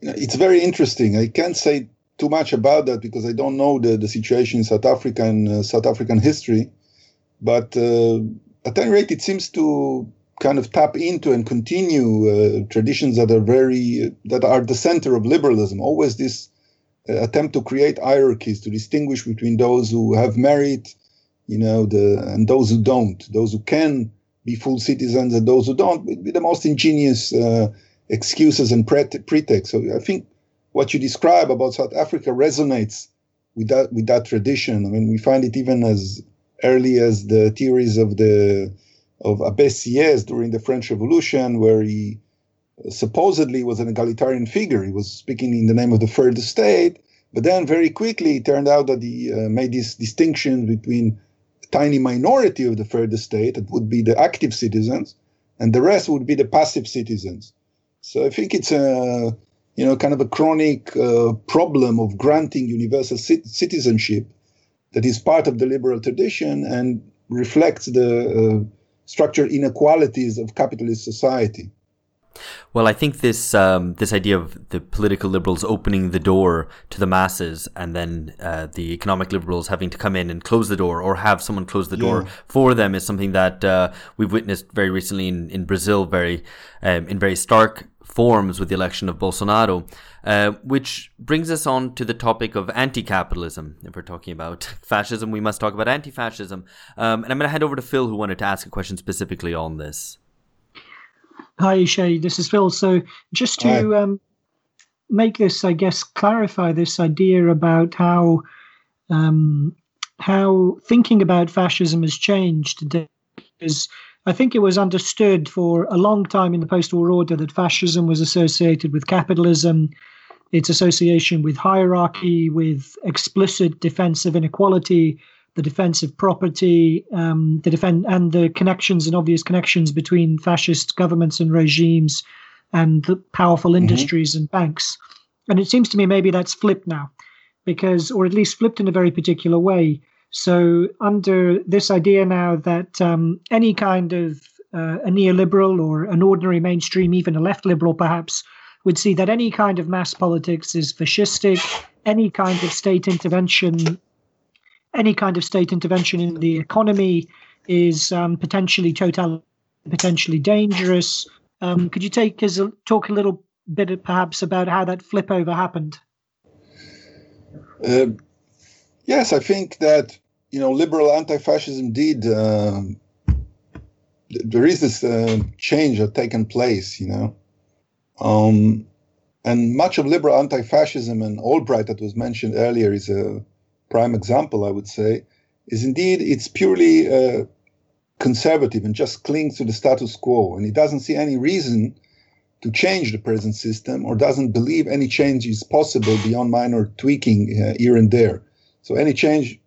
it's very interesting. I can't say too much about that because I don't know the, the situation in South Africa and uh, South African history. But uh, at any rate, it seems to kind of tap into and continue uh, traditions that are very that are the center of liberalism. Always this uh, attempt to create hierarchies to distinguish between those who have merit you know, the and those who don't, those who can be full citizens and those who don't, would be the most ingenious uh, excuses and pret- pretexts. So I think what you describe about South Africa resonates with that with that tradition. I mean, we find it even as early as the theories of the of Abbé Sieyès during the French Revolution, where he supposedly was an egalitarian figure. He was speaking in the name of the third estate, but then very quickly it turned out that he uh, made this distinction between tiny minority of the third estate that would be the active citizens, and the rest would be the passive citizens. So I think it's a you know kind of a chronic uh, problem of granting universal citizenship that is part of the liberal tradition and reflects the uh, structural inequalities of capitalist society. Well, I think this um, this idea of the political liberals opening the door to the masses, and then uh, the economic liberals having to come in and close the door, or have someone close the door for them, is something that uh, we've witnessed very recently in, in Brazil, very um, in very stark forms with the election of Bolsonaro, uh, which brings us on to the topic of anti-capitalism. If we're talking about fascism, we must talk about anti-fascism. Um, and I'm going to hand over to Phil, who wanted to ask a question specifically on this. Hi, Shay. This is Phil. So, just to um, make this, I guess, clarify this idea about how um, how thinking about fascism has changed. Today. Because I think it was understood for a long time in the post-war order that fascism was associated with capitalism, its association with hierarchy, with explicit defense of inequality, the defense of property, um, the defend and the connections and obvious connections between fascist governments and regimes, and the powerful mm-hmm. industries and banks. And it seems to me maybe that's flipped now, because or at least flipped in a very particular way. So under this idea now that um, any kind of uh, a neoliberal or an ordinary mainstream, even a left liberal perhaps, would see that any kind of mass politics is fascistic, any kind of state intervention any kind of state intervention in the economy is um, potentially total, potentially dangerous. Um, could you take us talk a little bit perhaps about how that flip over happened? Uh, yes, I think that you know liberal anti-fascism did. Uh, there is this uh, change that taken place, you know, Um, and much of liberal anti-fascism and Albright that was mentioned earlier is a prime example, I would say, is indeed it's purely uh, conservative and just clings to the status quo, and it doesn't see any reason to change the present system or doesn't believe any change is possible beyond minor tweaking uh, here and there. So any change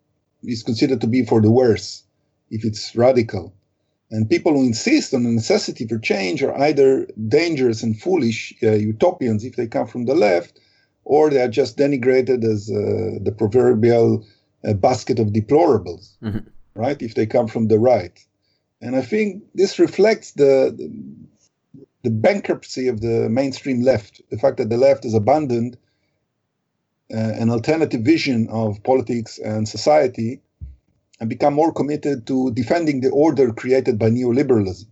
is considered to be for the worse if it's radical. And people who insist on the necessity for change are either dangerous and foolish uh, utopians if they come from the left, or they are just denigrated as uh, the proverbial uh, basket of deplorables, mm-hmm. right? If they come from the right. And I think this reflects the, the, the bankruptcy of the mainstream left, the fact that the left has abandoned uh, an alternative vision of politics and society and become more committed to defending the order created by neoliberalism.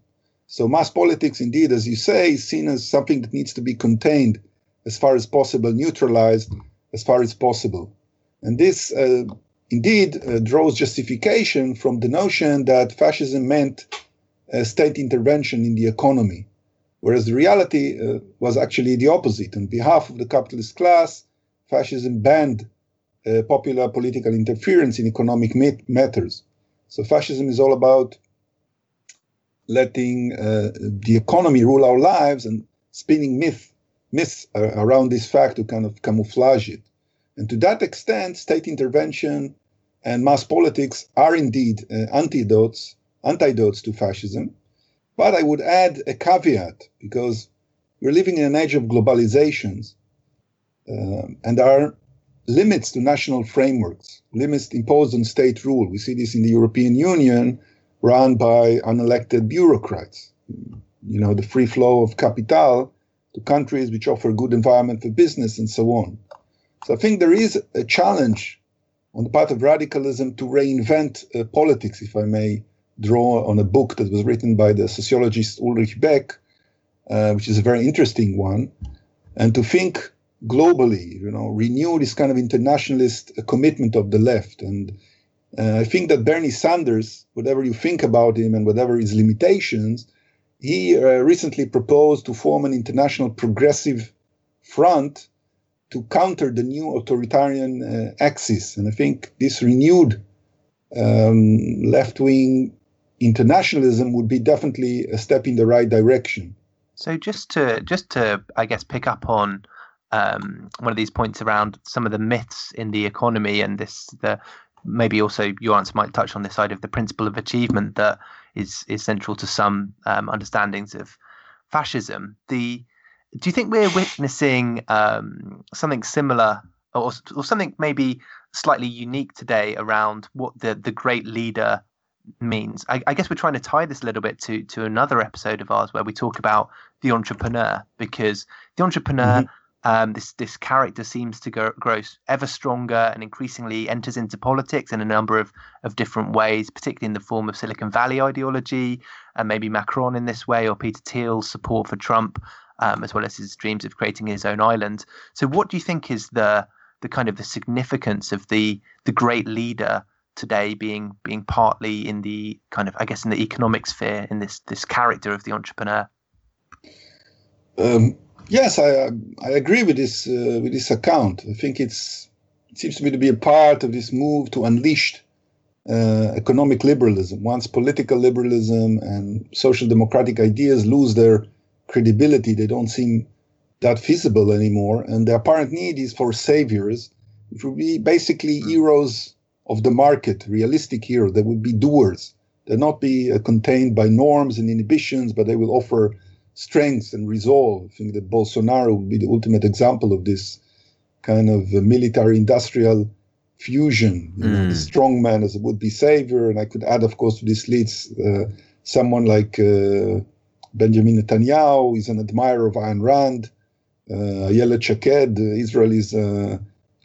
So, mass politics, indeed, as you say, is seen as something that needs to be contained as far as possible, neutralized as far as possible. And this, uh, indeed, uh, draws justification from the notion that fascism meant uh, state intervention in the economy, whereas the reality uh, was actually the opposite. On behalf of the capitalist class, fascism banned uh, popular political interference in economic matters. So fascism is all about letting the economy rule our lives and spinning myth, myths uh, around this fact to kind of camouflage it. And to that extent, state intervention and mass politics are indeed uh, antidotes, antidotes to fascism. But I would add a caveat because we're living in an age of globalizations, um, and our limits to national frameworks, limits imposed on state rule. We see this in the European Union, run by unelected bureaucrats. You know, the free flow of capital to countries which offer good environment for business and so on. So I think there is a challenge on the part of radicalism to reinvent uh, politics, if I may draw on a book that was written by the sociologist Ulrich Beck, uh, which is a very interesting one, and to think globally, you know, renew this kind of internationalist commitment of the left. And uh, I think that Bernie Sanders, whatever you think about him and whatever his limitations, he uh, recently proposed to form an international progressive front to counter the new authoritarian uh, axis. And I think this renewed um, left wing internationalism would be definitely a step in the right direction. So just to just to I guess pick up on um, one of these points around some of the myths in the economy and this the maybe also your answer might touch on this side of the principle of achievement that is is central to some um, understandings of fascism. The do you think we're witnessing um, something similar or, or something maybe slightly unique today around what the the great leader means? I, I guess we're trying to tie this a little bit to to another episode of ours where we talk about the entrepreneur because the entrepreneur. Mm-hmm um, this this character seems to grow ever stronger and increasingly enters into politics in a number of, of different ways, particularly in the form of Silicon Valley ideology, and maybe Macron in this way, or Peter Thiel's support for Trump, um, as well as his dreams of creating his own island. So, what do you think is the the kind of the significance of the the great leader today being being partly in the kind of I guess in the economic sphere in this this character of the entrepreneur? Um, Yes, I I agree with this uh, with this account. I think it's it seems to me to be a part of this move to unleash uh, economic liberalism. Once political liberalism and social democratic ideas lose their credibility, they don't seem that feasible anymore. And the apparent need is for saviors, which would be basically hmm. heroes of the market, realistic heroes. They would be doers. They'll not be uh, contained by norms and inhibitions, but they will offer strength and resolve. I think that Bolsonaro would be the ultimate example of this kind of military industrial fusion. You mm. know, the mm. strong man as a would be savior. And I could add, of course, to this leads uh, someone like uh, Benjamin Netanyahu, is an admirer of Ayn Rand. Uh, Ayelet Shaked, Israel's uh,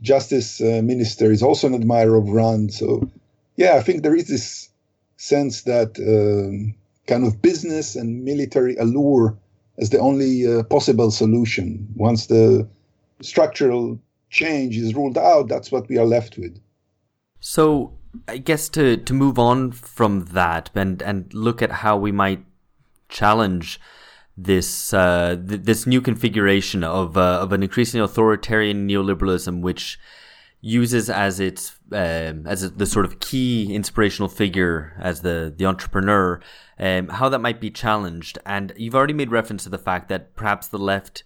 justice uh, minister, is also an admirer of Rand. So, yeah, I think there is this sense that um, kind of business and military allure as the only uh, possible solution. Once the structural change is ruled out, that's what we are left with. So, I guess to to move on from that and and look at how we might challenge this uh, th- this new configuration of uh, of an increasingly authoritarian neoliberalism, which uses as its um, as the sort of key inspirational figure as the the entrepreneur, um, how that might be challenged. And you've already made reference to the fact that perhaps the left,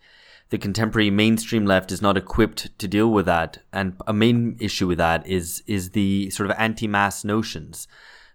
the contemporary mainstream left, is not equipped to deal with that. And a main issue with that is is the sort of anti-mass notions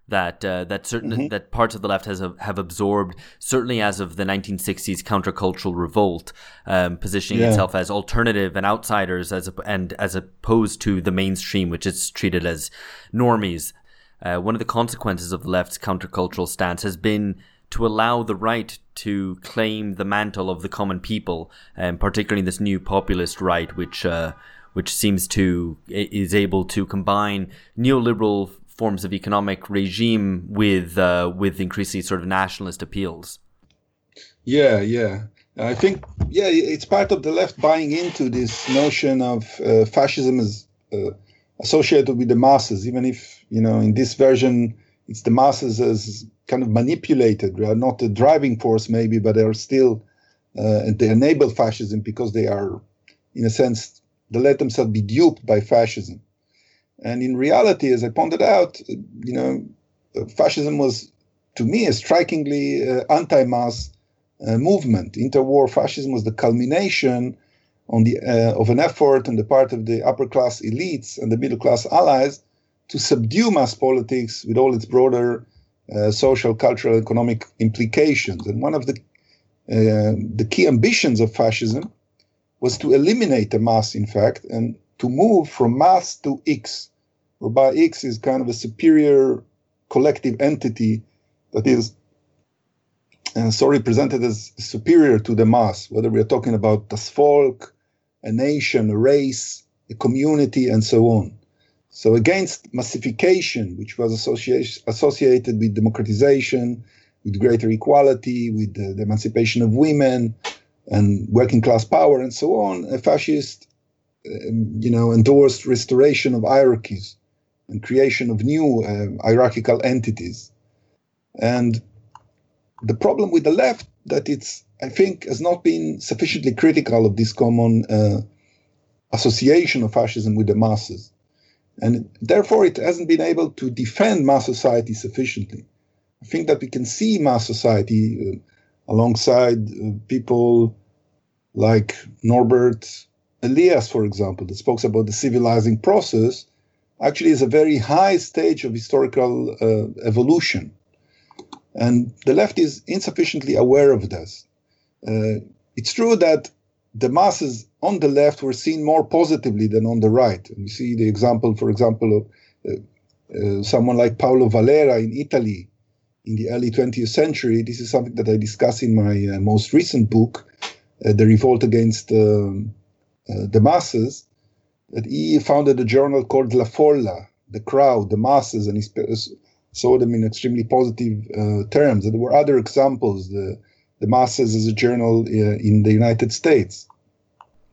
that uh, that certain mm-hmm. that parts of the left has have absorbed certainly as of the 1960s countercultural revolt um, positioning yeah. itself as alternative and outsiders as a, and as opposed to the mainstream which is treated as normies uh, one of the consequences of the left's countercultural stance has been to allow the right to claim the mantle of the common people and um, particularly this new populist right which uh, which seems to is able to combine neoliberal forms of economic regime with uh, with increasingly sort of nationalist appeals. Yeah, yeah. I think yeah, it's part of the left buying into this notion of uh, fascism is uh, associated with the masses, even if you know in this version it's the masses as kind of manipulated. They are not the driving force, maybe, but they are still uh, they enable fascism because they are, in a sense, they let themselves be duped by fascism. And in reality, as I pointed out, you know, fascism was, to me, a strikingly uh, anti-mass uh, movement. Interwar fascism was the culmination on the uh, of an effort on the part of the upper class elites and the middle class allies to subdue mass politics with all its broader uh, social, cultural, economic implications. And one of the uh, the key ambitions of fascism was to eliminate the mass, in fact, and to move from mass to X, whereby X is kind of a superior collective entity that is uh, so represented as superior to the mass, whether we are talking about das Volk, a nation, a race, a community, and so on. So against massification, which was associated with democratization, with greater equality, with the, the emancipation of women and working class power, and so on, a fascist um, you know, endorsed restoration of hierarchies and creation of new uh, hierarchical entities. And the problem with the left that it's, I think, has not been sufficiently critical of this common uh, association of fascism with the masses. And therefore, it hasn't been able to defend mass society sufficiently. I think that we can see mass society uh, alongside uh, people like Norbert Elias, for example, that speaks about the civilizing process, actually is a very high stage of historical uh, evolution. And the left is insufficiently aware of this. Uh, it's true that the masses on the left were seen more positively than on the right. And you see the example, for example, of uh, uh someone like Paolo Valera in Italy in the early 20th century. This is something that I discuss in my uh, most recent book, uh, The Revolt Against um, the Masses, that he founded a journal called La Folla, the crowd, the masses, and he saw them in extremely positive uh, terms. And there were other examples, the, the masses as a journal uh, in the United States.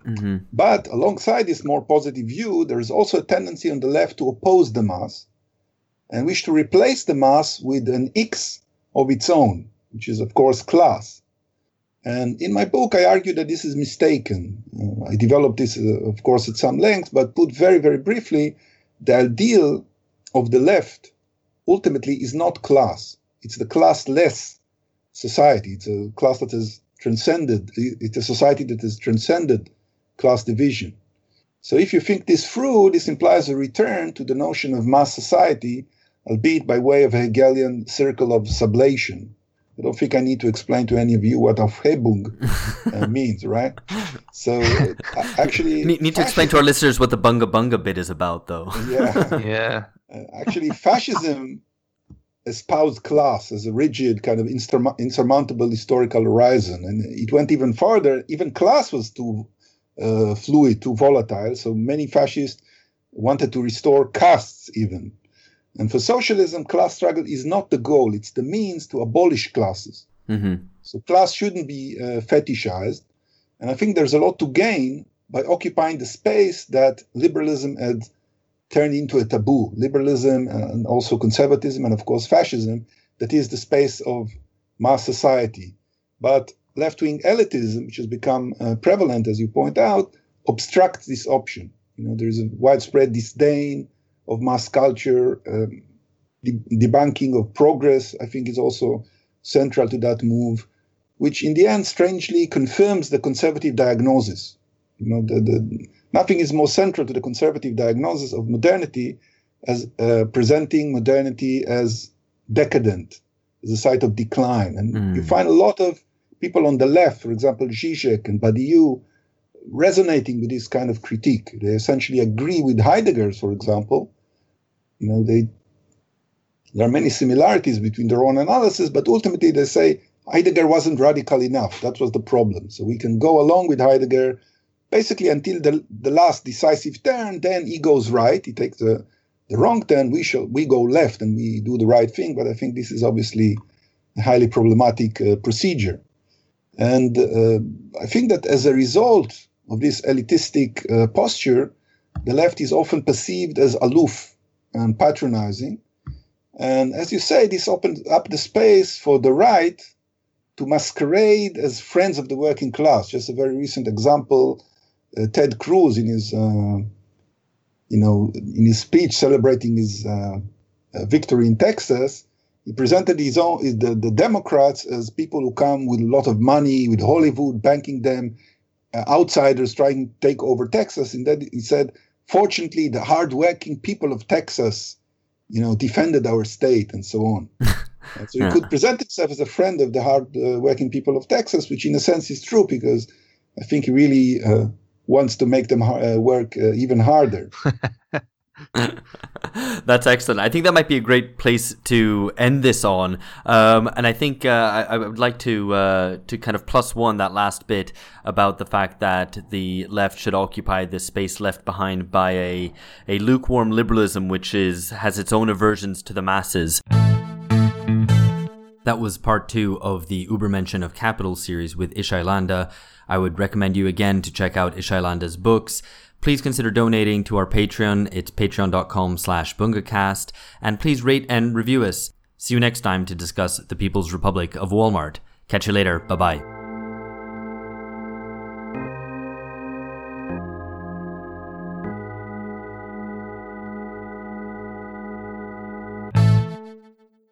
Mm-hmm. But alongside this more positive view, there is also a tendency on the left to oppose the mass and wish to replace the mass with an X of its own, which is, of course, class. And in my book, I argue that this is mistaken. Uh, I developed this, uh, of course, at some length, but put very, very briefly, the ideal of the left ultimately is not class. It's the classless society. It's a class that has transcended, it's a society that has transcended class division. So if you think this through, this implies a return to the notion of mass society, albeit by way of a Hegelian circle of sublation. I don't think I need to explain to any of you what Aufhebung uh, means, right? So uh, actually, need, need to explain to our listeners what the bunga bunga bit is about, though. Yeah, yeah. Uh, actually, fascism espoused class as a rigid, kind of insurmountable historical horizon, and it went even farther. Even class was too uh, fluid, too volatile. So many fascists wanted to restore castes, even and for socialism, class struggle is not the goal, it's the means to abolish classes. Mm-hmm. So class shouldn't be uh, fetishized. And I think there's a lot to gain by occupying the space that liberalism had turned into a taboo. Liberalism and also conservatism and, of course, fascism, that is the space of mass society. But left wing elitism, which has become uh, prevalent, as you point out, obstructs this option. You know, there's a widespread disdain of mass culture, um, de- debunking of progress, I think is also central to that move, which in the end strangely confirms the conservative diagnosis. You know, the, the, nothing is more central to the conservative diagnosis of modernity as uh, presenting modernity as decadent, as a site of decline. And mm. you find a lot of people on the left, for example, Zizek and Badiou, resonating with this kind of critique. They essentially agree with Heidegger, for example. You know, they there are many similarities between their own analysis, but ultimately they say Heidegger wasn't radical enough. That was the problem. So we can go along with Heidegger basically until the, the last decisive turn, then he goes right. He takes the, the wrong turn, we shall we go left and we do the right thing. But I think this is obviously a highly problematic uh, procedure. And uh, I think that as a result of this elitistic uh, posture, the left is often perceived as aloof and patronizing. And as you say, this opens up the space for the right to masquerade as friends of the working class. Just a very recent example, Ted Cruz in his, uh, you know, in his speech celebrating his uh, uh victory in Texas, he presented his own the, the Democrats as people who come with a lot of money, with Hollywood banking them, uh, outsiders trying to take over Texas. And then he said, fortunately, the hardworking people of Texas, you know, defended our state and so on. so he yeah. could present himself as a friend of the hardworking people of Texas, which in a sense is true because I think he really uh, wants to make them uh, work uh, even harder. That's excellent. I think that might be a great place to end this on. Um, and I think uh, I, I, would like to uh, to kind of plus one that last bit about the fact that the left should occupy the space left behind by a a lukewarm liberalism, which is has its own aversions to the masses. That was part two of the Übermenschen of Capital series with Ishay Landa. I would recommend you again to check out Ishay Landa's books please consider donating to our Patreon. It's patreon.com slash bungacast. And please rate and review us. See you next time to discuss the People's Republic of Walmart. Catch you later. Bye bye.